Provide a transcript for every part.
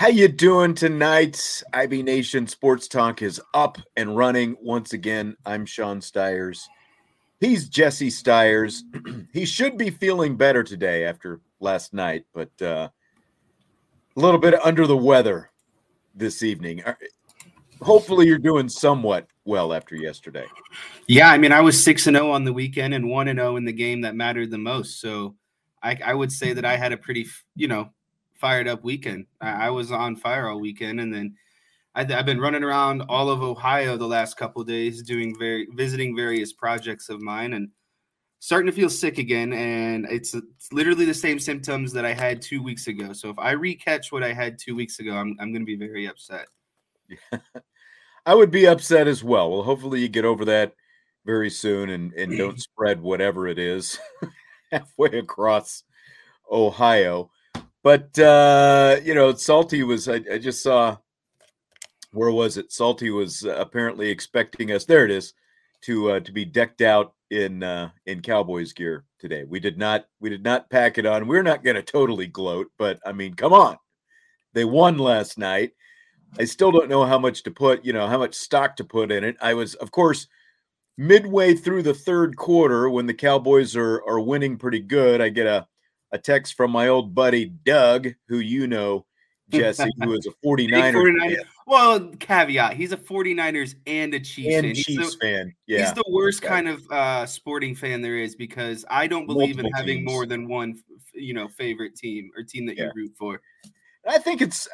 How you doing tonight? IB Nation Sports Talk is up and running once again. I'm Sean Stiers. He's Jesse Stiers. he should be feeling better today after last night, but uh, a little bit under the weather this evening. Hopefully, you're doing somewhat well after yesterday. Yeah, I mean, I was six and zero oh on the weekend and one and zero oh in the game that mattered the most. So, I, I would say that I had a pretty, you know, fired up weekend. I, I was on fire all weekend, and then I, have been running around all of Ohio the last couple days, doing very visiting various projects of mine, and starting to feel sick again. And it's, it's literally the same symptoms that I had two weeks ago. So if I recatch what I had two weeks ago, I'm I'm going to be very upset. I would be upset as well. Well, hopefully you get over that very soon and and don't spread whatever it is halfway across Ohio. But uh, you know, Salty was. I, I, just saw. Where was it? Salty was apparently expecting us. There it is, to uh, to be decked out in uh, in Cowboys gear today. We did not. We did not pack it on. We're not going to totally gloat, but I mean, come on. They won last night. I still don't know how much to put. You know, how much stock to put in it. I was, of course midway through the third quarter when the Cowboys are are winning pretty good, I get a a text from my old buddy Doug, who you know, Jesse, who is a 49er. 49 well, caveat, he's a 49ers and a Chiefs and fan. Chiefs he's the, fan. Yeah. He's the worst kind of uh, sporting fan there is because I don't believe Multiple in having teams. more than one, you know, favorite team or team that yeah. you root for. I think it's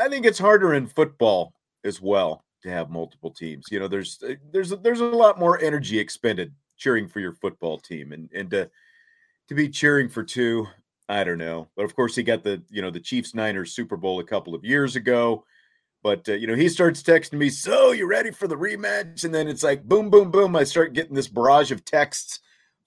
I think it's harder in football as well to have multiple teams. You know, there's there's there's a lot more energy expended cheering for your football team and and to to be cheering for two. I don't know, but of course he got the you know the Chiefs Niners Super Bowl a couple of years ago. But uh, you know he starts texting me, "So you ready for the rematch?" And then it's like boom, boom, boom. I start getting this barrage of texts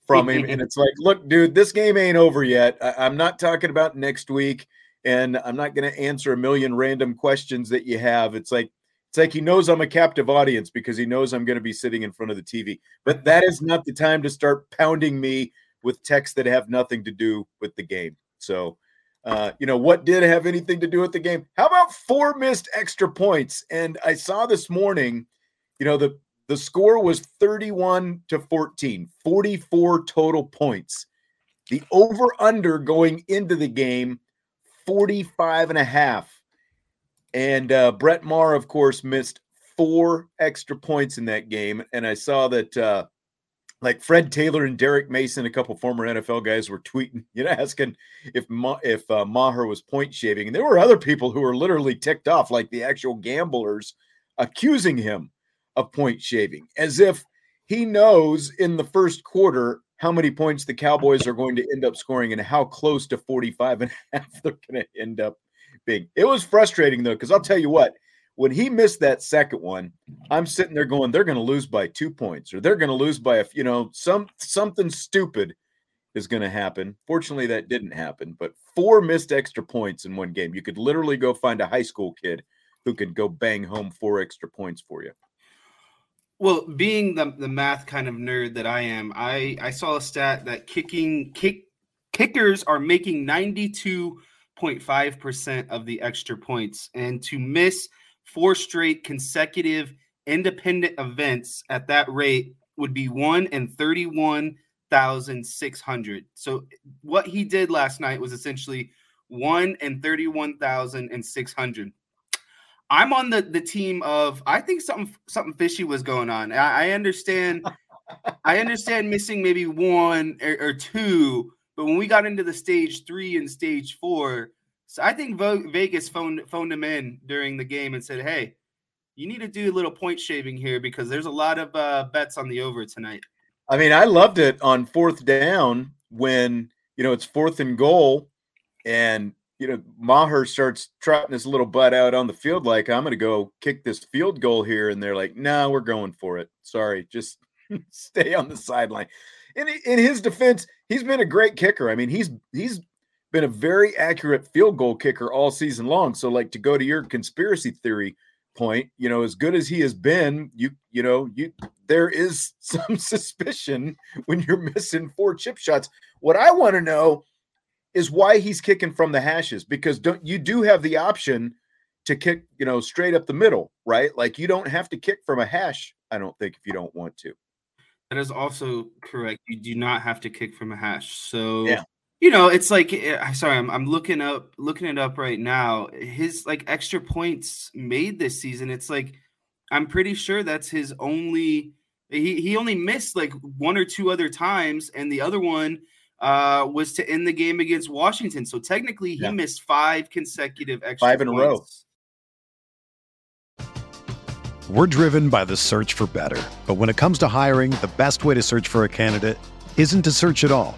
from him, and it's like, "Look, dude, this game ain't over yet. I- I'm not talking about next week, and I'm not going to answer a million random questions that you have." It's like it's like he knows I'm a captive audience because he knows I'm going to be sitting in front of the TV. But that is not the time to start pounding me with texts that have nothing to do with the game. So, uh, you know, what did have anything to do with the game? How about four missed extra points? And I saw this morning, you know, the the score was 31 to 14, 44 total points. The over under going into the game, 45 and a half. And uh, Brett Maher, of course, missed four extra points in that game. And I saw that uh, like Fred Taylor and Derek Mason, a couple former NFL guys, were tweeting, you know, asking if Ma- if uh, Maher was point shaving, and there were other people who were literally ticked off, like the actual gamblers, accusing him of point shaving, as if he knows in the first quarter how many points the Cowboys are going to end up scoring and how close to 45 and a half they're going to end up being. It was frustrating though, because I'll tell you what, when he missed that second one, I'm sitting there going, they're going to lose by two points, or they're going to lose by a, you know, some something stupid is going to happen. Fortunately, that didn't happen. But four missed extra points in one game. You could literally go find a high school kid who could go bang home four extra points for you. Well, being the, the math kind of nerd that I am, I, I saw a stat that kicking kick kickers are making 92.5% of the extra points. And to miss four straight consecutive independent events at that rate would be one and 31,600. So what he did last night was essentially one and 31,600. I'm on the the team of I think something something fishy was going on. I, I understand I understand missing maybe one or, or, two, but when we got into the stage three and stage four, so I think Vegas phoned phoned him in during the game and said, "Hey, you need to do a little point shaving here because there's a lot of uh, bets on the over tonight." I mean, I loved it on fourth down when you know it's fourth and goal, and you know, Maher starts trotting his little butt out on the field like, I'm going to go kick this field goal here. And they're like, no, nah, we're going for it. Sorry, just stay on the sideline. In, in his defense, he's been a great kicker. I mean, he's he's been a very accurate field goal kicker all season long. So, like to go to your conspiracy theory point, you know, as good as he has been, you you know, you there is some suspicion when you're missing four chip shots. What I want to know is why he's kicking from the hashes because don't you do have the option to kick, you know, straight up the middle, right? Like you don't have to kick from a hash, I don't think, if you don't want to. That is also correct. You do not have to kick from a hash. So yeah. You know, it's like eh, sorry, I'm I'm looking up looking it up right now. His like extra points made this season, it's like I'm pretty sure that's his only he he only missed like one or two other times, and the other one uh, was to end the game against Washington. So technically, he yeah. missed five consecutive extra five in points. a row. We're driven by the search for better, but when it comes to hiring, the best way to search for a candidate isn't to search at all.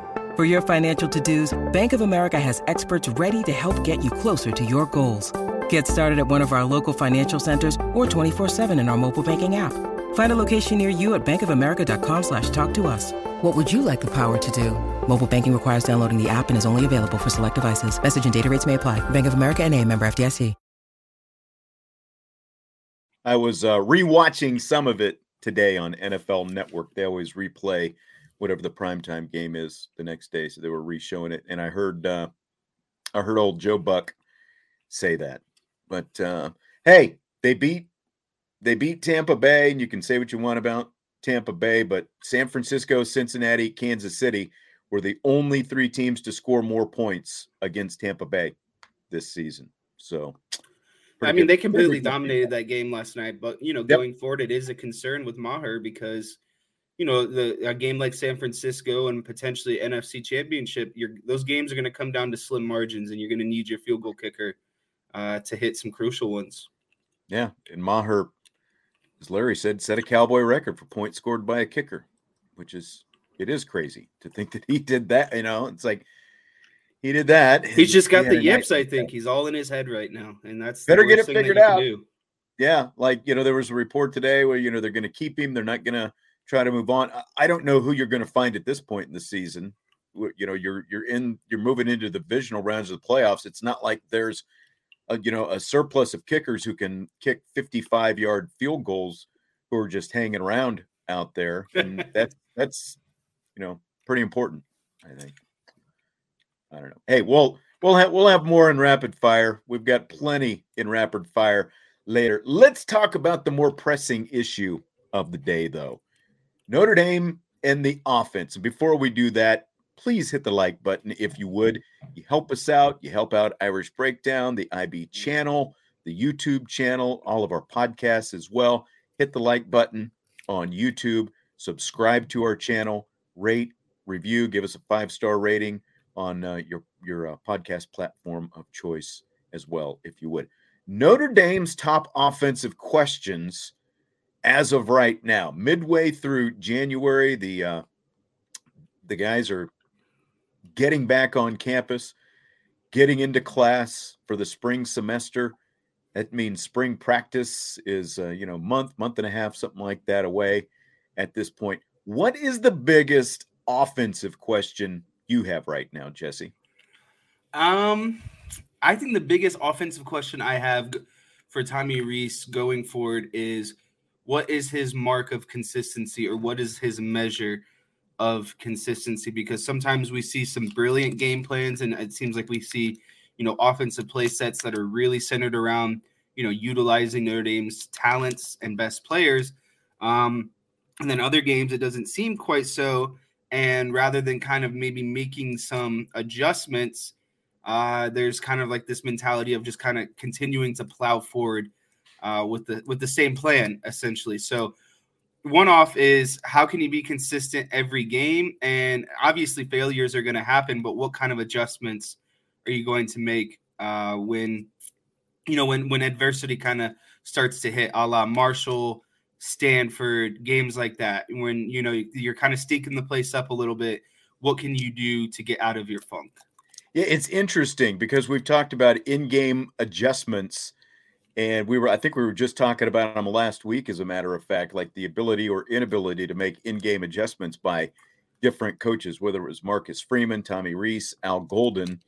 For your financial to-dos, Bank of America has experts ready to help get you closer to your goals. Get started at one of our local financial centers or 24-7 in our mobile banking app. Find a location near you at bankofamerica.com slash talk to us. What would you like the power to do? Mobile banking requires downloading the app and is only available for select devices. Message and data rates may apply. Bank of America and a member FDIC. I was uh, rewatching some of it today on NFL Network. They always replay whatever the primetime game is the next day, so they were re-showing it. And I heard, uh, I heard old Joe Buck say that. But uh, hey, they beat, they beat Tampa Bay, and you can say what you want about Tampa Bay, but San Francisco, Cincinnati, Kansas City were the only three teams to score more points against Tampa Bay this season. So I mean, good. they completely dominated that game last night. But you know, going forward, it is a concern with Maher because you know the a game like San Francisco and potentially NFC Championship, those games are going to come down to slim margins, and you're going to need your field goal kicker uh, to hit some crucial ones. Yeah, and Maher, as Larry said, set a Cowboy record for points scored by a kicker, which is it is crazy to think that he did that. You know, it's like he did that. He's just got he the yips. I think he's all in his head right now, and that's better get it figured out. Yeah, like you know, there was a report today where you know they're going to keep him. They're not going to try to move on. I don't know who you're going to find at this point in the season. You know, you're you're in you're moving into the divisional rounds of the playoffs. It's not like there's a, you know a surplus of kickers who can kick 55 yard field goals who are just hanging around out there, and that's that's you know pretty important. I think. I don't know. Hey, we'll we'll have we'll have more in rapid fire. We've got plenty in rapid fire later. Let's talk about the more pressing issue of the day, though. Notre Dame and the offense. Before we do that, please hit the like button if you would. You help us out. You help out Irish Breakdown, the IB channel, the YouTube channel, all of our podcasts as well. Hit the like button on YouTube. Subscribe to our channel. Rate, review, give us a five star rating on uh, your your uh, podcast platform of choice as well, if you would. Notre Dame's top offensive questions as of right now, midway through January, the uh, the guys are getting back on campus, getting into class for the spring semester. That means spring practice is uh, you know month, month and a half, something like that away at this point. What is the biggest offensive question you have right now, Jesse? Um, I think the biggest offensive question I have for Tommy Rees going forward is what is his mark of consistency or what is his measure of consistency? Because sometimes we see some brilliant game plans, and it seems like we see, you know, offensive play sets that are really centered around, you know, utilizing Notre Dame's talents and best players. Um, and then other games, it doesn't seem quite so. And rather than kind of maybe making some adjustments, uh, there's kind of like this mentality of just kind of continuing to plow forward uh, with the with the same plan essentially. So one off is how can you be consistent every game? And obviously failures are going to happen, but what kind of adjustments are you going to make uh, when you know when when adversity kind of starts to hit, a la Marshall, Stanford, games like that, when you know you're kind of stinking the place up a little bit. What can you do to get out of your funk? Yeah, it's interesting because we've talked about in-game adjustments, and we were I think we were just talking about them last week, as a matter of fact, like the ability or inability to make in-game adjustments by different coaches, whether it was Marcus Freeman, Tommy Rees Al Golden.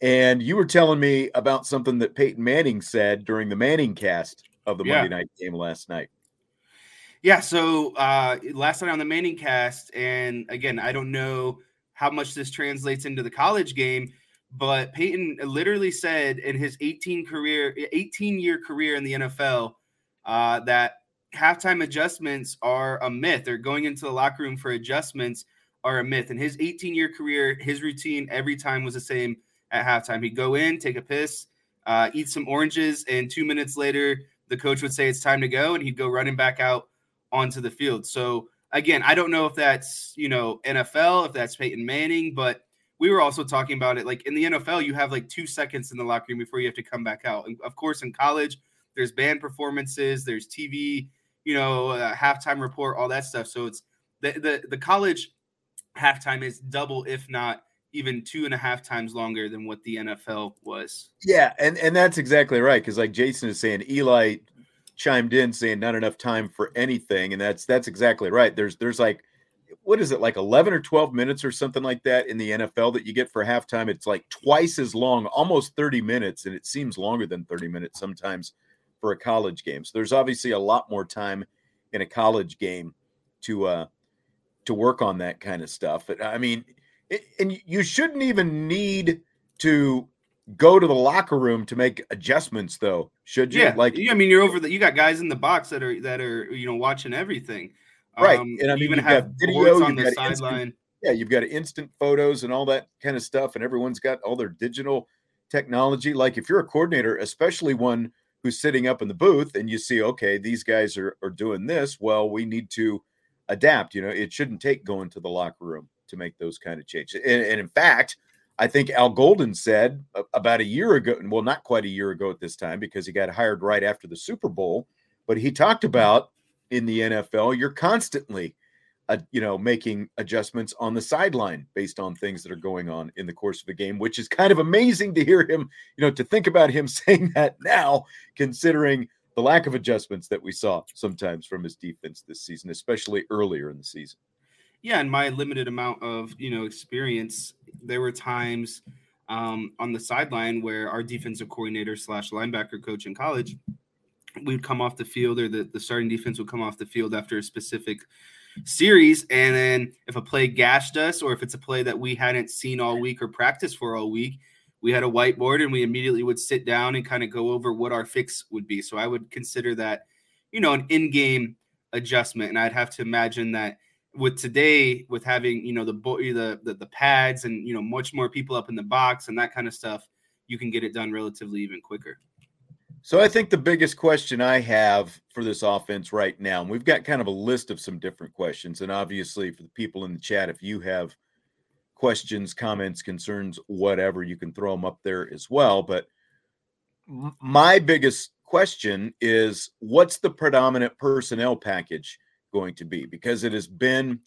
And you were telling me about something that Peyton Manning said during the Manning cast of the yeah. Monday night game last night. Yeah. So uh, last night on the Manning cast, and again, I don't know how much this translates into the college game, but Peyton literally said in his 18 career, 18 year career in the NFL, uh, that halftime adjustments are a myth. Or going into the locker room for adjustments are a myth. In his 18 year career, his routine every time was the same at halftime. He'd go in, take a piss, uh, eat some oranges, and two minutes later, the coach would say it's time to go, and he'd go running back out onto the field. So again, I don't know if that's you know NFL, if that's Peyton Manning, but we were also talking about it. Like in the NFL, you have like two seconds in the locker room before you have to come back out. And of course, in college, there's band performances, there's TV, you know, uh, halftime report, all that stuff. So it's the the the college halftime is double, if not even two and a half times longer than what the NFL was. Yeah, and and that's exactly right. Because like Jason is saying, Eli chimed in saying not enough time for anything, and that's that's exactly right. There's there's like what is it like 11 or 12 minutes or something like that in the NFL that you get for halftime? It's like twice as long, almost 30 minutes, and it seems longer than 30 minutes sometimes for a college game. So there's obviously a lot more time in a college game to uh to work on that kind of stuff. But I mean, it, and you shouldn't even need to go to the locker room to make adjustments though should you yeah like i mean you're over the you got guys in the box that are that are you know watching everything right um, and i mean even have video on the sideline. yeah you've got instant photos and all that kind of stuff and everyone's got all their digital technology. Like if you're a coordinator especially one who's sitting up in the booth and you see okay these guys are, are doing this well we need to adapt you know it shouldn't take going to the locker room to make those kind of changes. And, and in fact I think Al Golden said about a year ago, well, not quite a year ago at this time because he got hired right after the Super Bowl, but he talked about in the NFL, you're constantly, uh, you know, making adjustments on the sideline based on things that are going on in the course of a game, which is kind of amazing to hear him, you know, to think about him saying that now, considering the lack of adjustments that we saw sometimes from his defense this season, especially earlier in the season. Yeah, and my limited amount of you know experience, there were times um, on the sideline where our defensive coordinator slash linebacker coach in college we'd come off the field or the, the starting defense would come off the field after a specific series. And then if a play gashed us or if it's a play that we hadn't seen all week or practiced for all week we had a whiteboard and we immediately would sit down and kind of go over what our fix would be. So i would consider that you know an in-game adjustment. And i'd have to imagine that with today with having you know the the the, the pads and you know much more people up in the box and that kind of stuff you can get it done relatively even quicker so I think the biggest question I have for this offense right now, and we've got kind of a list of some different questions, and obviously for the people in the chat, if you have questions, comments, concerns, whatever, you can throw them up there as well. But my biggest question is what's the predominant personnel package going to be? Because it has been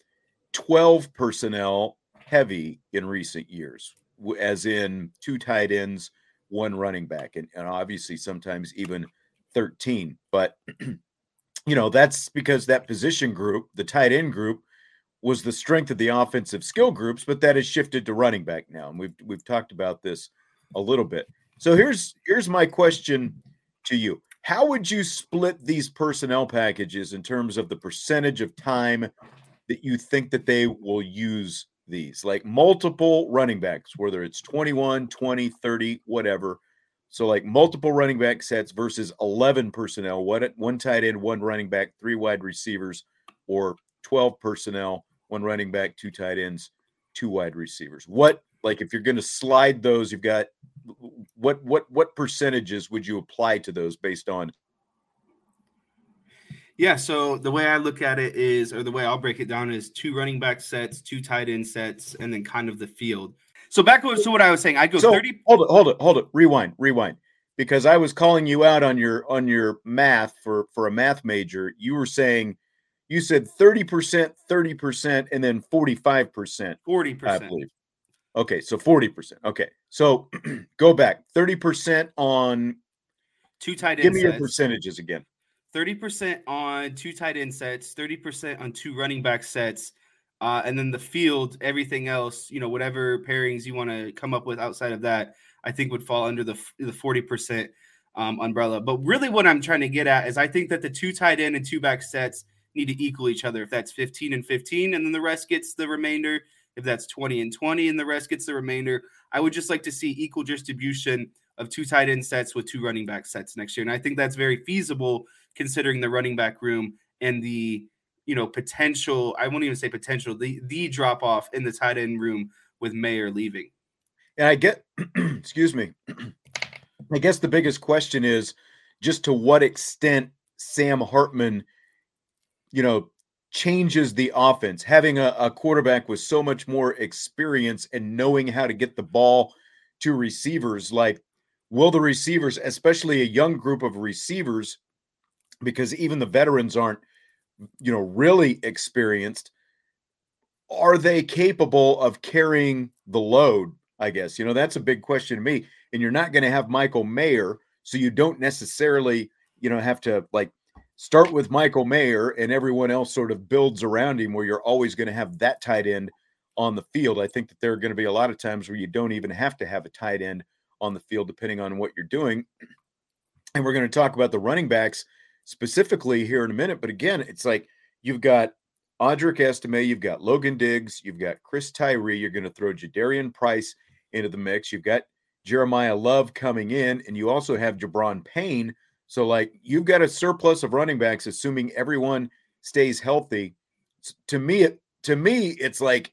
12 personnel heavy in recent years, as in two tight ends one running back, and, and obviously sometimes even 13. But, you know, that's because that position group, the tight end group, was the strength of the offensive skill groups, but that has shifted to running back now. And we've we've talked about this a little bit. So here's here's my question to you. How would you split these personnel packages in terms of the percentage of time that you think that they will use these, like multiple running backs, whether it's 21, 20, 30, whatever. So, like multiple running back sets versus 11 personnel, what one tight end, one running back, three wide receivers, or 12 personnel, one running back, two tight ends, two wide receivers. What, like, if you're going to slide those, you've got what, what, what percentages would you apply to those based on yeah, so the way I look at it is, or the way I'll break it down is two running back sets, two tight end sets, and then kind of the field. So back to what I was saying, I go so, 30. Hold it, hold it, hold it. Rewind, rewind. Because I was calling you out on your on your math for for a math major. You were saying you said 30%, 30%, and then 45%. 40%. I believe. Okay, so 40%. Okay. So go back. 30% on two tight ends. Give me sets. your percentages again. 30% on two tight end sets, 30% on two running back sets, uh, and then the field, everything else, you know, whatever pairings you want to come up with outside of that, I think would fall under the, the 40% um, umbrella. But really, what I'm trying to get at is I think that the two tight end and two back sets need to equal each other. If that's 15 and 15, and then the rest gets the remainder. If that's 20 and 20, and the rest gets the remainder, I would just like to see equal distribution of two tight end sets with two running back sets next year. And I think that's very feasible considering the running back room and the you know potential i won't even say potential the the drop off in the tight end room with mayer leaving and i get excuse me i guess the biggest question is just to what extent sam hartman you know changes the offense having a, a quarterback with so much more experience and knowing how to get the ball to receivers like will the receivers especially a young group of receivers because even the veterans aren't, you know, really experienced. Are they capable of carrying the load? I guess, you know, that's a big question to me. And you're not going to have Michael Mayer. So you don't necessarily, you know, have to like start with Michael Mayer and everyone else sort of builds around him where you're always going to have that tight end on the field. I think that there are going to be a lot of times where you don't even have to have a tight end on the field, depending on what you're doing. And we're going to talk about the running backs specifically here in a minute. But again, it's like you've got Audric Estime, you've got Logan Diggs, you've got Chris Tyree, you're going to throw Jadarian Price into the mix. You've got Jeremiyah Love coming in, and you also have Gi'Bran Payne. So, like, you've got a surplus of running backs, assuming everyone stays healthy. To me, it to me, it's like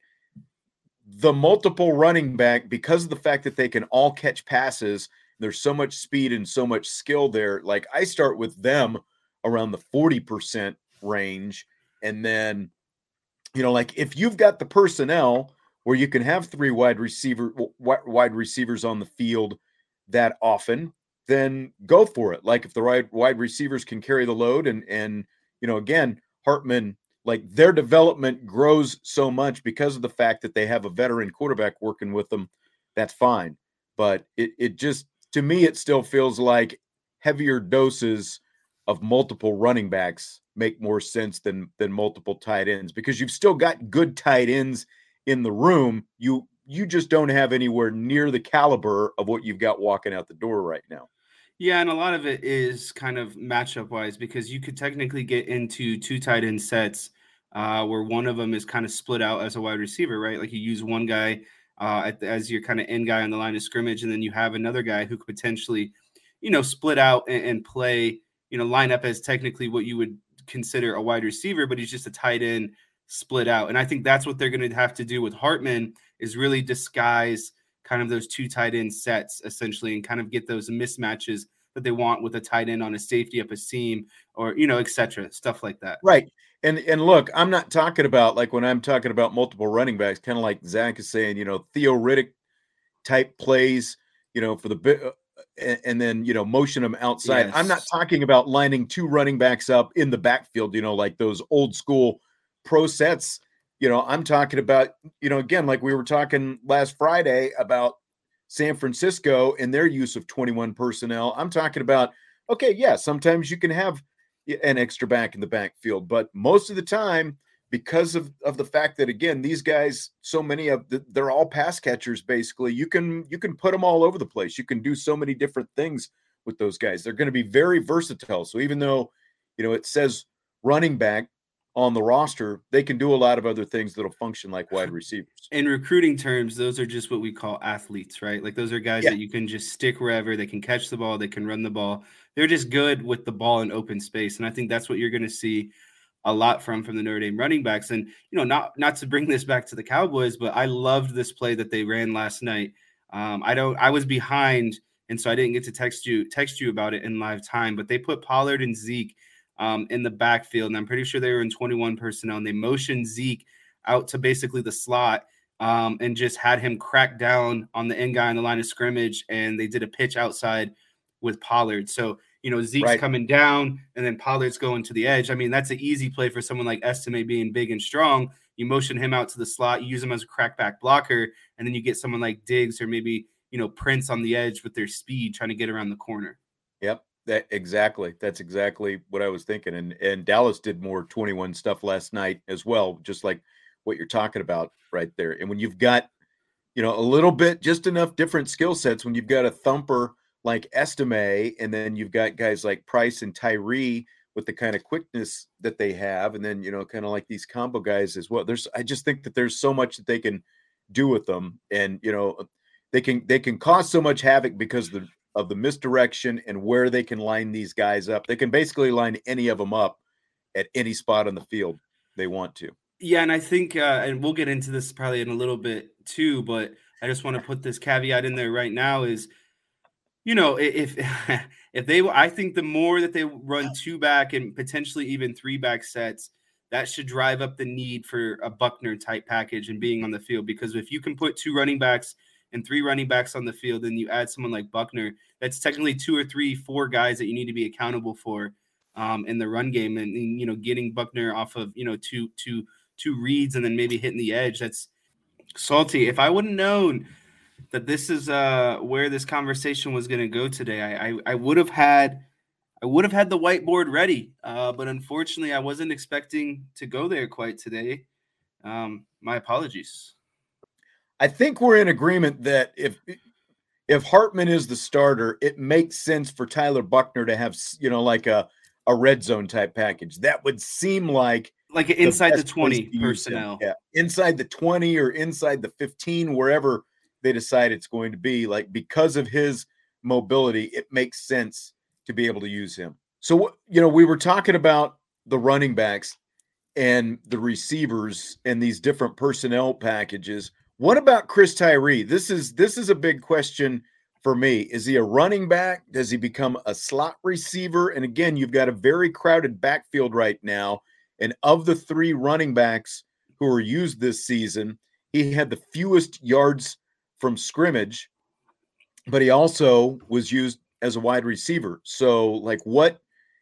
the multiple running back because of the fact that they can all catch passes. There's so much speed and so much skill there. Like, I start with them around the 40% range. And then, you know, like if you've got the personnel where you can have three wide receiver wide receivers on the field that often, then go for it. Like if the wide receivers can carry the load and and you know, again, Hartman like their development grows so much because of the fact that they have a veteran quarterback working with them. That's fine. But it it just to me it still feels like heavier doses of multiple running backs make more sense than than multiple tight ends because you've still got good tight ends in the room. You you just don't have anywhere near the caliber of what you've got walking out the door right now. Yeah, and a lot of it is kind of matchup wise because you could technically get into two tight end sets uh, where one of them is kind of split out as a wide receiver, right? Like you use one guy uh, the, as your kind of end guy on the line of scrimmage, and then you have another guy who could potentially, you know, split out and, and play, you know, line up as technically what you would consider a wide receiver, but he's just a tight end split out. And I think that's what they're going to have to do with Hartman is really disguise kind of those two tight end sets essentially and kind of get those mismatches that they want with a tight end on a safety up a seam or you know etc stuff like that right and and look i'm not talking about like when i'm talking about multiple running backs kind of like zach is saying you know theo riddick type plays you know for the bit uh, and, and, then you know motion them outside yes. i'm not talking about lining two running backs up in the backfield you know like those old school pro sets you know, I'm talking about, you know, again, like we were talking last Friday about San Francisco and their use of 21 personnel. I'm talking about, okay, yeah, sometimes you can have an extra back in the backfield, but most of the time, because of, of the fact that again these guys so many of the, they're all pass catchers basically you can you can put them all over the place. You can do so many different things with those guys. They're going to be very versatile. So even though you know it says running back on the roster, they can do a lot of other things that'll function like wide receivers. In recruiting terms, those are just what we call athletes, right? Like those are guys yeah. that you can just stick wherever. They can catch the ball, they can run the ball. They're just good with the ball in open space, and I think that's what you're going to see a lot from from the Notre Dame running backs. And you know, not not to bring this back to the Cowboys, but I loved this play that they ran last night. Um, I don't. I was behind, and so I didn't get to text you text you about it in live time. But they put Pollard and Zeke um, in the backfield. And I'm pretty sure they were in 21 personnel. And they motioned Zeke out to basically the slot um, and just had him crack down on the end guy on the line of scrimmage. And they did a pitch outside with Pollard. So, you know, Zeke's right. coming down and then Pollard's going to the edge. I mean, that's an easy play for someone like Estime being big and strong. You motion him out to the slot, you use him as a crackback blocker, and then you get someone like Diggs or maybe, you know, Prince on the edge with their speed trying to get around the corner. Yep. That exactly. That's exactly what I was thinking. And and Dallas did more 21 stuff last night as well, just like what you're talking about right there. And when you've got, you know, a little bit, just enough different skill sets, when you've got a thumper like Estime, and then you've got guys like Price and Tyree with the kind of quickness that they have, and then you know, kind of like these combo guys as well. There's, I just think that there's so much that they can do with them, and you know, they can they can cause so much havoc because the of the misdirection and where they can line these guys up. They can basically line any of them up at any spot on the field they want to. Yeah, and I think, uh, and we'll get into this probably in a little bit too, but I just want to put this caveat in there right now is, you know, if if they, I think the more that they run two back and potentially even three back sets, that should drive up the need for a Buchner type package and being on the field because if you can put two running backs and three running backs on the field, and you add someone like Buchner, that's technically two or three, four guys that you need to be accountable for um, in the run game, and, and, you know getting Buchner off of you know two two two reads and then maybe hitting the edge. That's salty. If I would have known that this is uh, where this conversation was going to go today, I, I, I would have had. I would have had the whiteboard ready, uh, but unfortunately, I wasn't expecting to go there quite today. Um, my apologies. I think we're in agreement that if if Hartman is the starter, it makes sense for Tyler Buchner to have you know like a a red zone type package. That would seem like like inside the, the 20 personnel. Yeah. Inside the 20 or inside the 15 wherever they decide it's going to be like because of his mobility, it makes sense to be able to use him. So you know, we were talking about the running backs and the receivers and these different personnel packages. What about Chris Tyree? This is this is a big question for me. Is he a running back? Does he become a slot receiver? And again, you've got a very crowded backfield right now. And of the three running backs who were used this season, he had the fewest yards from scrimmage, but he also was used as a wide receiver. So, like, what?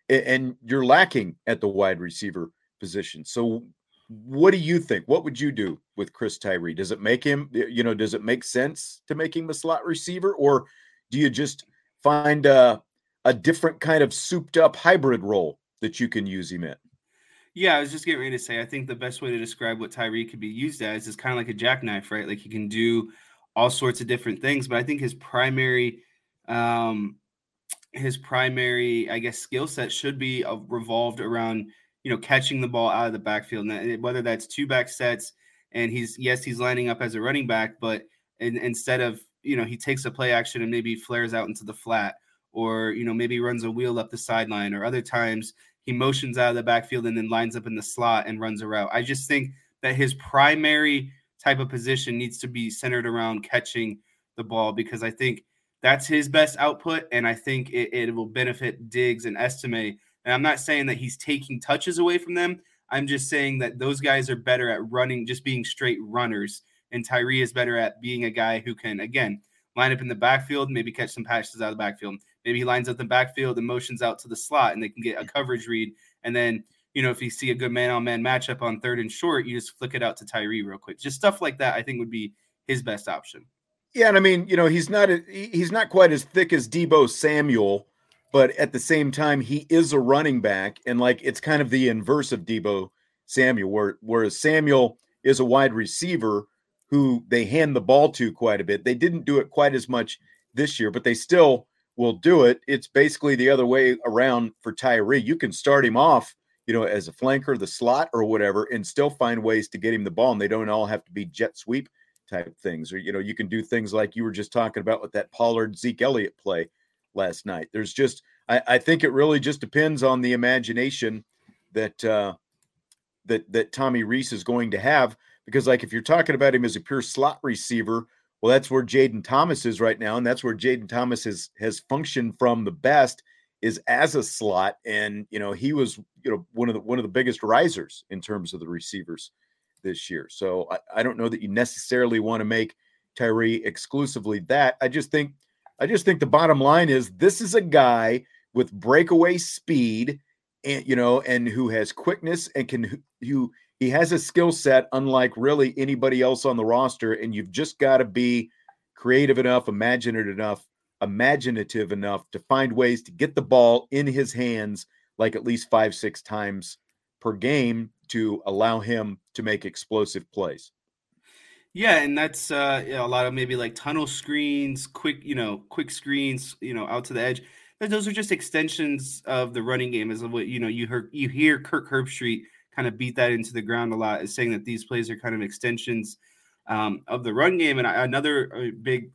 And you're lacking at the wide receiver position. So, what do you think? What would you do with Chris Tyree? Does it make him, you know, does it make sense to make him a slot receiver, or do you just find a, a different kind of souped up hybrid role that you can use him in. Yeah, I was just getting ready to say. I think the best way to describe what Tyree could be used as is kind of like a jackknife, right? Like he can do all sorts of different things, but I think his primary, um, his primary, I guess, skill set should be uh, revolved around you know catching the ball out of the backfield, and eh, whether that's two back sets, and he's yes, he's lining up as a running back, but in, instead of you know he takes a play action and maybe flares out into the flat, or you know maybe runs a wheel up the sideline, or other times he motions out of the backfield and then lines up in the slot and runs a route. I just think that his primary type of position needs to be centered around catching the ball because I think that's his best output, and I think it, it will benefit Diggs and Estime. And I'm not saying that he's taking touches away from them. I'm just saying that those guys are better at running, just being straight runners. And Tyree is better at being a guy who can, again, line up in the backfield, maybe catch some passes out of the backfield. Maybe he lines up the backfield and motions out to the slot and they can get a coverage read. And then, you know, if you see a good man on man matchup on third and short, you just flick it out to Tyree real quick. Just stuff like that, I think would be his best option. Yeah, and I mean, you know, he's not he's not quite as thick as Deebo Samuel, but at the same time, he is a running back, and like it's kind of the inverse of Deebo Samuel, where whereas Samuel is a wide receiver who they hand the ball to quite a bit. They didn't do it quite as much this year, but they still will do it. It's basically the other way around for Tyree. You can start him off, you know, as a flanker, the slot or whatever, and still find ways to get him the ball. And they don't all have to be jet sweep type things. Or, you know, you can do things like you were just talking about with that Pollard Zeke Elliott play last night. There's just I, I think it really just depends on the imagination that uh that that Tommy Rees is going to have because, like, if you're talking about him as a pure slot receiver, well, that's where Jayden Thomas is right now, and that's where Jayden Thomas has has functioned from the best is as a slot, and you know he was you know one of the one of the biggest risers in terms of the receivers this year. So I, I don't know that you necessarily want to make Tyree exclusively that. I just think I just think the bottom line is this is a guy with breakaway speed and you know and who has quickness and can who he has a skill set unlike really anybody else on the roster, and you've just got to be creative enough, imaginative enough, imaginative enough to find ways to get the ball in his hands like at least five, six times per game to allow him to make explosive plays. Yeah, and that's uh, know, a lot of maybe like tunnel screens, quick, you know, quick screens, you know, out to the edge. Those are just extensions of the running game, as what you know. You heard you hear Kirk Herbstreit kind of beat that into the ground a lot, is saying that these plays are kind of extensions um, of the run game. And I, another uh, big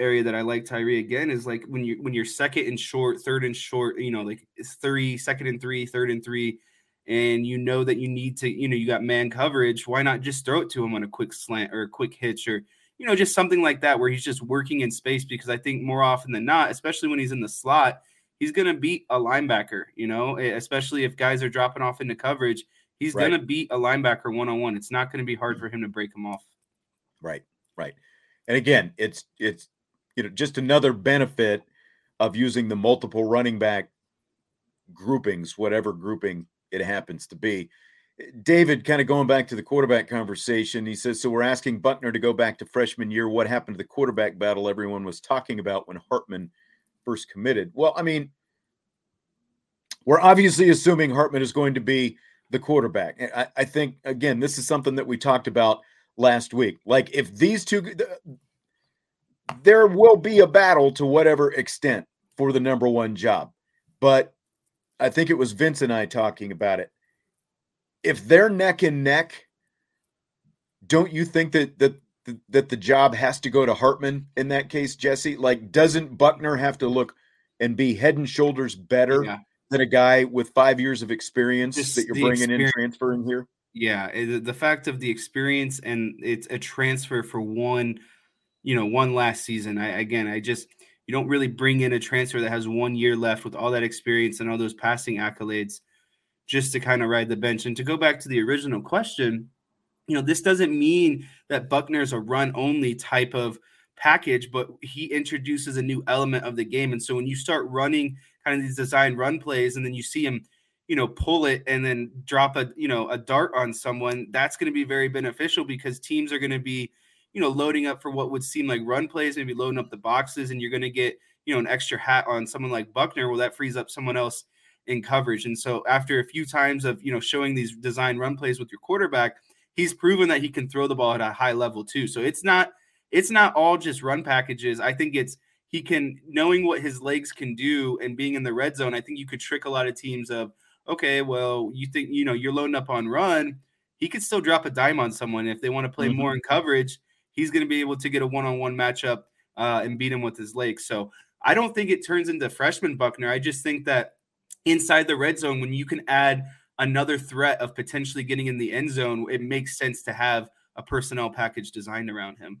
area that I like Tyree again is like when you when you're second and short, third and short, you know, like it's three, second and three, third and three, and you know that you need to, you know, you got man coverage. Why not just throw it to him on a quick slant or a quick hitch or you know, just something like that where he's just working in space because I think more often than not, especially when he's in the slot, he's going to beat a linebacker, you know, especially if guys are dropping off into coverage. He's right. going to beat a linebacker one on one. It's not going to be hard for him to break him off. Right, right. And again, it's it's you know just another benefit of using the multiple running back groupings, whatever grouping it happens to be. David, kind of going back to the quarterback conversation, he says, So we're asking Buchner to go back to freshman year. What happened to the quarterback battle everyone was talking about when Hartman first committed? Well, I mean, we're obviously assuming Hartman is going to be the quarterback. I, I think again, this is something that we talked about last week. Like if these two, there will be a battle to whatever extent for the number one job. But I think it was Vince and I talking about it. If they're neck and neck, don't you think that that that the job has to go to Hartman in that case, Jesse? Like, doesn't Buchner have to look and be head and shoulders better yeah than a guy with five years of experience Just that you're bringing in transferring here? Yeah, eh, the fact of the experience and it's a transfer for one, you know, one last season. I again, I just you don't really bring in a transfer that has one year left with all that experience and all those passing accolades just to kind of ride the bench. And to go back to the original question, you know, this doesn't mean that Buchner's a run only type of package, but he introduces a new element of the game. And so when you start running kind of these design run plays, and then you see him, you know, pull it and then drop a, you know, a dart on someone, that's going to be very beneficial because teams are going to be, you know, loading up for what would seem like run plays, maybe loading up the boxes, and you're going to get, you know, an extra hat on someone like Buchner, well, that frees up someone else in coverage. And so after a few times of, you know, showing these design run plays with your quarterback, he's proven that he can throw the ball at a high level too. So it's not it's not all just run packages. I think it's he can knowing what his legs can do and being in the red zone. I think you could trick a lot of teams of okay, well, you think you know you're loading up on run. He could still drop a dime on someone if they want to play mm-hmm. more in coverage. He's going to be able to get a one-on-one matchup uh, and beat him with his legs. So I don't think it turns into freshman Buchner. I just think that inside the red zone, when you can add another threat of potentially getting in the end zone, it makes sense to have a personnel package designed around him.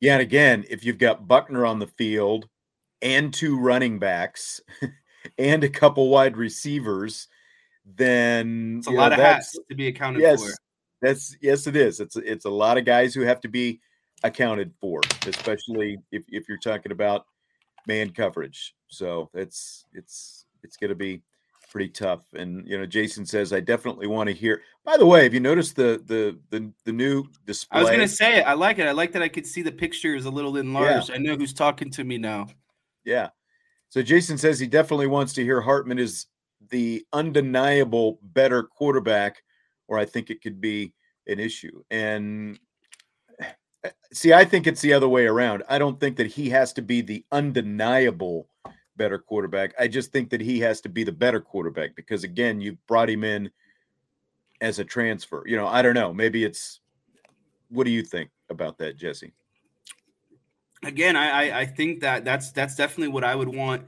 Yeah, and again, if you've got Buchner on the field and two running backs and a couple wide receivers, then it's a lot know, of hats to be accounted yes, for. That's yes, it is. It's it's a lot of guys who have to be accounted for, especially if, if you're talking about man coverage. So it's it's it's going to be pretty tough. And you know, Jason says, I definitely want to hear. By the way, have you noticed the the the, the new display? I was gonna say it. I like it. I like that I could see the pictures a little enlarged. Yeah. I know who's talking to me now. Yeah. So Jason says he definitely wants to hear Hartman is the undeniable better quarterback, or I think it could be an issue. And eh, see, I think it's the other way around. I don't think that he has to be the undeniable better quarterback. I just think that he has to be the better quarterback because again, you brought him in as a transfer. You know, I don't know. Maybe it's what do you think about that, Jesse? Again, I I think that that's that's definitely what I would want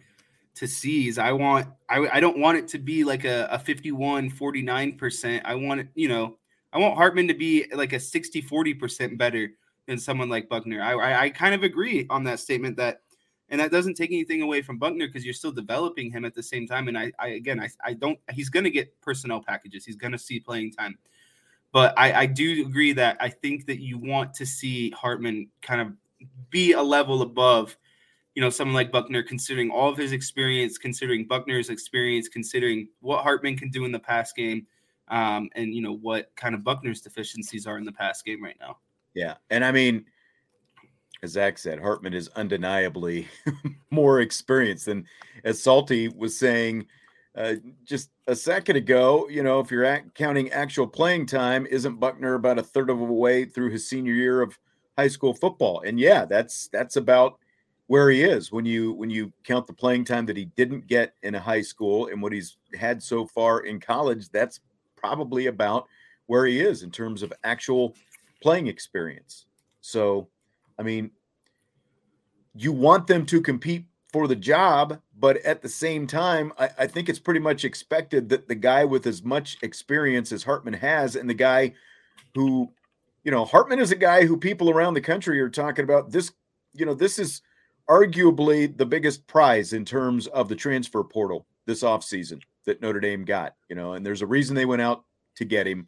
to see is I want I, I don't want it to be like a, a 51 49%. I want it, you know, I want Hartman to be like a 60 40% better than someone like Buchner. I, I, I kind of agree on that statement that and that doesn't take anything away from Buchner because you're still developing him at the same time. And I, I again, I, I don't. He's going to get personnel packages. He's going to see playing time. But I, I do agree that I think that you want to see Hartman kind of be a level above, you know, someone like Buchner, considering all of his experience, considering Buchner's experience, considering what Hartman can do in the pass game, um, and you know what kind of Buchner's deficiencies are in the pass game right now. Yeah, and I mean as Zach said, Hartman is undeniably more experienced. And as Salty was saying uh, just a second ago, you know, if you're at, counting actual playing time, isn't Buchner about a third of the way through his senior year of high school football? And yeah, that's that's about where he is when you when you count the playing time that he didn't get in high school and what he's had so far in college. That's probably about where he is in terms of actual playing experience. So I mean, you want them to compete for the job, but at the same time, I, I, think it's pretty much expected that the guy with as much experience as Hartman has, and the guy who, you know, Hartman is a guy who people around the country are talking about. This, you know, this is arguably the biggest prize in terms of the transfer portal this offseason that Notre Dame got, you know, and there's a reason they went out to get him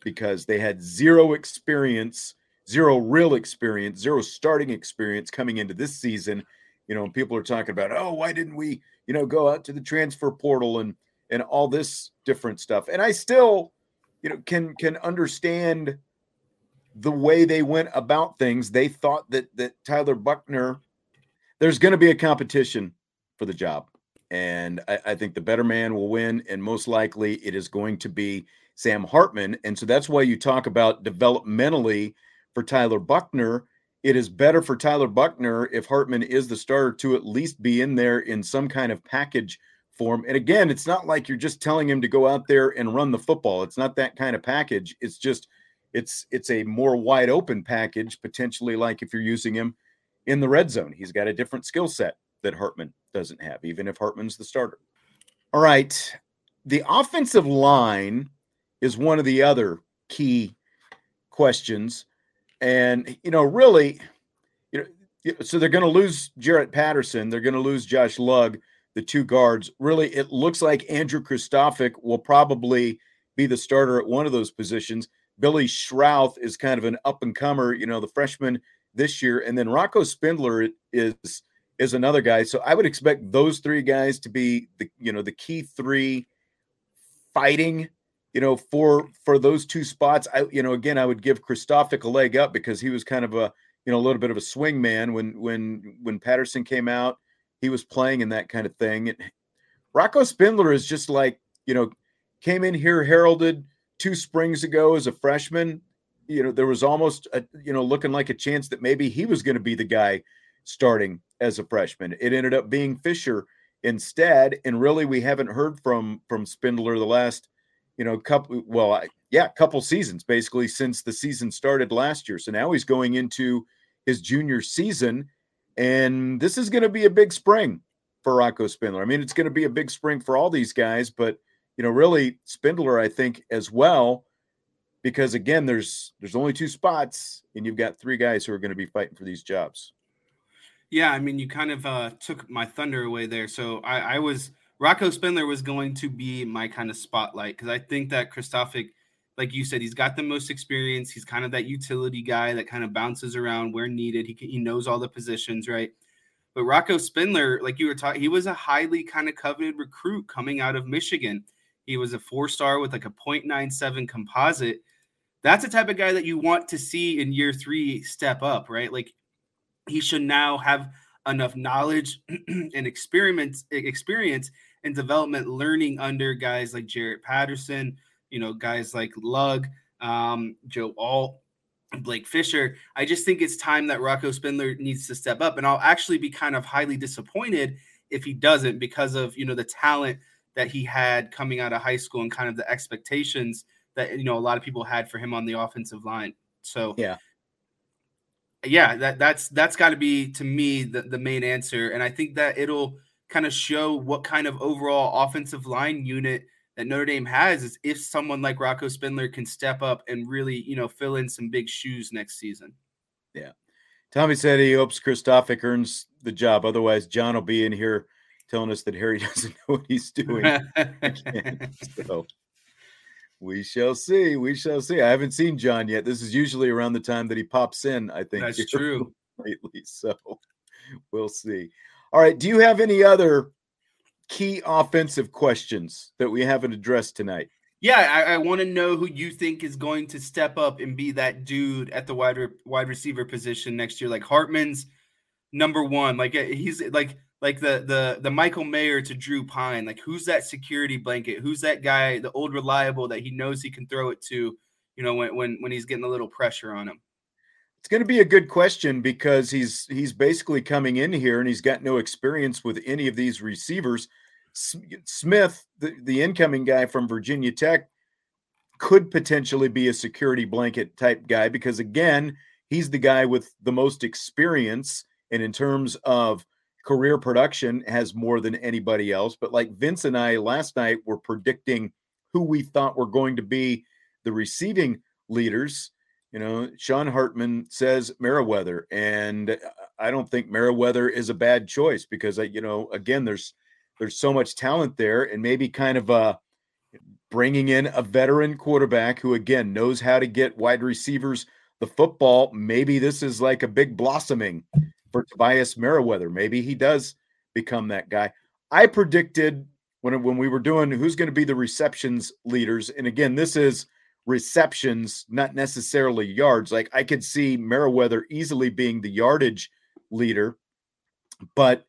because they had zero experience zero real experience, zero starting experience coming into this season. You know, people are talking about, oh, why didn't we, you know, go out to the transfer portal and and all this different stuff. And I still, you know, can can understand the way they went about things. They thought that that Tyler Buchner, there's going to be a competition for the job. And I, I think the better man will win. And most likely it is going to be Sam Hartman. And so that's why you talk about developmentally for Tyler Buchner. It is better for Tyler Buchner if Hartman is the starter to at least be in there in some kind of package form. And again, it's not like you're just telling him to go out there and run the football. It's not that kind of package. It's just it's it's a more wide open package potentially like if you're using him in the red zone. He's got a different skill set that Hartman doesn't have even if Hartman's the starter. All right. The offensive line is one of the other key questions And, you know, really, you know, so they're going to lose Jarrett Patterson. They're going to lose Josh Lugg, the two guards. Really, it looks like Andrew Kristofic will probably be the starter at one of those positions. Billy Schrauth is kind of an up and comer, you know, the freshman this year. And then Rocco Spindler is is another guy. So I would expect those three guys to be the you know the key three fighting you know, for for those two spots, I you know, again, I would give Kristofic a leg up because he was kind of a you know a little bit of a swing man when when when Patterson came out, he was playing in that kind of thing. And Rocco Spindler is just like you know, came in here heralded two springs ago as a freshman. You know, there was almost a you know looking like a chance that maybe he was going to be the guy starting as a freshman. It ended up being Fisher instead, and really we haven't heard from from Spindler the last you know, a couple well, I, yeah, couple seasons basically since the season started last year. So now he's going into his junior season, and this is going to be a big spring for Rocco Spindler. I mean, it's going to be a big spring for all these guys, but you know, really Spindler, I think, as well, because again, there's there's only two spots, and you've got three guys who are going to be fighting for these jobs. Yeah, I mean, you kind of uh, took my thunder away there. So I, I was Rocco Spindler was going to be my kind of spotlight because I think that Kristofic, like you said, he's got the most experience. He's kind of that utility guy that kind of bounces around where needed. He he knows all the positions, right? But Rocco Spindler, like you were talking, he was a highly kind of coveted recruit coming out of Michigan. He was a four star with like a 0.97 composite. That's the type of guy that you want to see in year three step up, right? Like he should now have enough knowledge and experience experience and development learning under guys like Jarrett Patterson, you know, guys like Lugg, um, Joe Alt, Blake Fisher. I just think it's time that Rocco Spindler needs to step up. And I'll actually be kind of highly disappointed if he doesn't because of, you know, the talent that he had coming out of high school and kind of the expectations that, you know, a lot of people had for him on the offensive line. So, yeah. Yeah, that that's that's got to be to me the, the main answer. And I think that it'll kind of show what kind of overall offensive line unit that Notre Dame has is if someone like Rocco Spindler can step up and really, you know, fill in some big shoes next season. Yeah. Tommy said he hopes Kristofic earns the job. Otherwise, John will be in here telling us that Harry doesn't know what he's doing. so we shall see. We shall see. I haven't seen John yet. This is usually around the time that he pops in, I think. That's true. Lately. So we'll see. All right. Do you have any other key offensive questions that we haven't addressed tonight? Yeah, I, I want to know who you think is going to step up and be that dude at the wide re- wide receiver position next year. Like Hartman's number one. Like uh, he's like like the the the Michael Mayer to Drew Pyne. Like who's that security blanket? Who's that guy, the old reliable that he knows he can throw it to? You know when when when he's getting a little pressure on him. It's going to be a good question because he's he's basically coming in here and he's got no experience with any of these receivers. Smith, the, the incoming guy from Virginia Tech, could potentially be a security blanket type guy because again, he's the guy with the most experience and in terms of career production has more than anybody else. But like Vince and I last night were predicting who we thought were going to be the receiving leaders you know, Sean Hartman says Merriweather, and I don't think Merriweather is a bad choice because I, you know, again, there's there's so much talent there, and maybe kind of uh bringing in a veteran quarterback who again knows how to get wide receivers the football. Maybe this is like a big blossoming for Tobias Merriweather. Maybe he does become that guy. I predicted when when we were doing who's going to be the receptions leaders, and again, this is receptions, not necessarily yards. Like I could see Merriweather easily being the yardage leader, but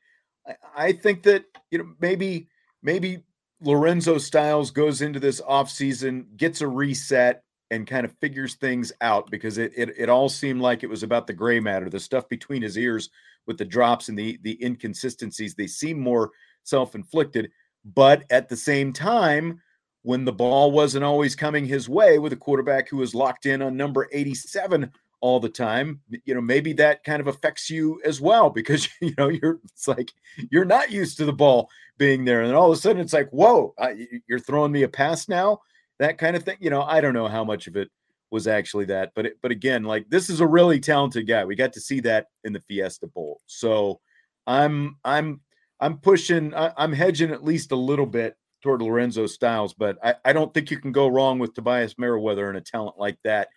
I think that you know maybe maybe Lorenzo Styles goes into this offseason, gets a reset, and kind of figures things out because it, it it all seemed like it was about the gray matter, the stuff between his ears with the drops and the the inconsistencies. They seem more self-inflicted, but at the same time, when the ball wasn't always coming his way with a quarterback who was locked in on number 87 all the time you know maybe that kind of affects you as well because you know you're it's like you're not used to the ball being there and all of a sudden it's like whoa I, you're throwing me a pass now that kind of thing you know i don't know how much of it was actually that. But it, but again, like this is a really talented guy. We got to see that in the Fiesta Bowl. So I'm I'm I'm pushing. I, am hedging at least a little bit toward Lorenzo Styles, but I, I don't think you can go wrong with Tobias Merriweather and a talent like that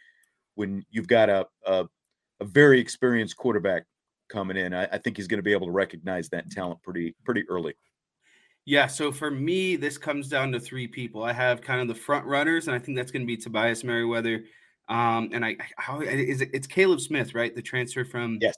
when you've got a a, a very experienced quarterback coming in. I, I think he's going to be able to recognize that talent pretty pretty early. Yeah, so for me, this comes down to three people. I have kind of the front runners, and I think that's going to be Tobias Merriweather. Um, and I, how is it? It's Caleb Smith, right? The transfer from yes,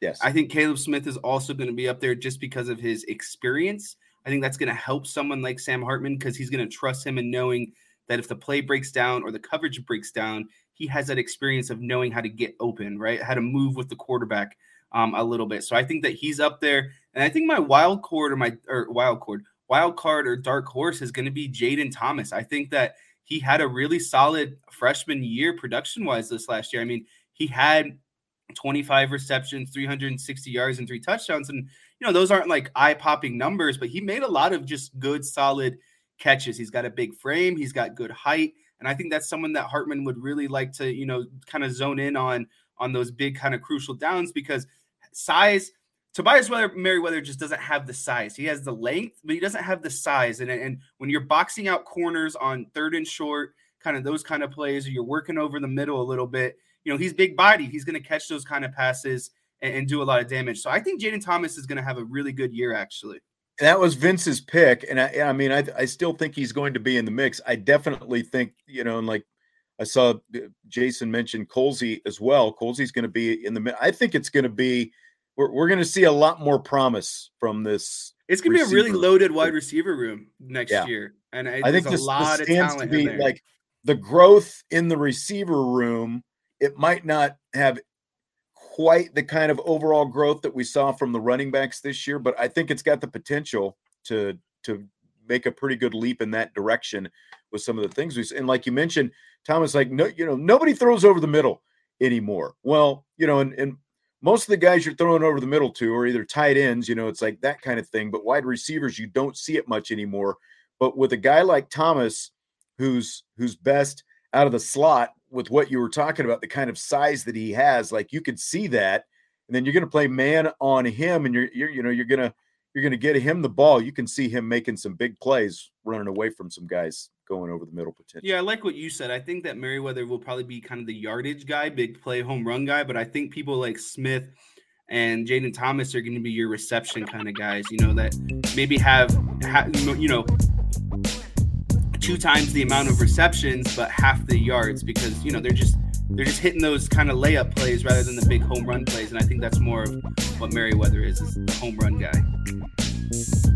yes. I think Caleb Smith is also going to be up there just because of his experience. I think that's going to help someone like Sam Hartman because he's going to trust him in knowing that if the play breaks down or the coverage breaks down, he has that experience of knowing how to get open, right? How to move with the quarterback um, a little bit. So I think that he's up there. And I think my wild card or my or wild card, wild card or dark horse is going to be Jayden Thomas. I think that he had a really solid freshman year production wise this last year. I mean, he had 25 receptions, 360 yards, and three touchdowns. And, you know, those aren't like eye popping numbers, but he made a lot of just good, solid catches. He's got a big frame, he's got good height. And I think that's someone that Hartman would really like to, you know, kind of zone in on on those big kind of crucial downs because size. Tobias Weather, Merriweather just doesn't have the size. He has the length, but he doesn't have the size. And, and when you're boxing out corners on third and short, kind of those kind of plays, or you're working over the middle a little bit, you know, he's big body. He's going to catch those kind of passes and, and do a lot of damage. So I think Jayden Thomas is going to have a really good year, actually. That was Vince's pick, and I, I mean, I, I still think he's going to be in the mix. I definitely think, you know, and like I saw uh, Jason mention Colzie as well. Colzie's going to be in the. I think it's going to be. We're, we're going to see a lot more promise from this. It's going to be a really loaded wide receiver room next yeah. year, and I, I think this, a lot this stands to be like the growth in the receiver room. It might not have quite the kind of overall growth that we saw from the running backs this year, but I think it's got the potential to to make a pretty good leap in that direction with some of the things we see. and like you mentioned Thomas, like, no, you know, nobody throws over the middle anymore. Well, you know, and, and most of the guys you're throwing over the middle to are either tight ends, you know, it's like that kind of thing. But wide receivers, you don't see it much anymore. But with a guy like Thomas, who's who's best out of the slot with what you were talking about, the kind of size that he has, like you could see that. And then you're going to play man on him, and you're you're you know you're gonna you're gonna get him the ball. You can see him making some big plays, running away from some guys going over the middle potential. Yeah, I like what you said. I think that Merriweather will probably be kind of the yardage guy, big play home run guy, but I think people like Smith and Jayden Thomas are going to be your reception kind of guys, you know, that maybe have, have you know, two times the amount of receptions but half the yards because, you know, they're just they're just hitting those kind of layup plays rather than the big home run plays and I think that's more of what Merriweather is, is the home run guy.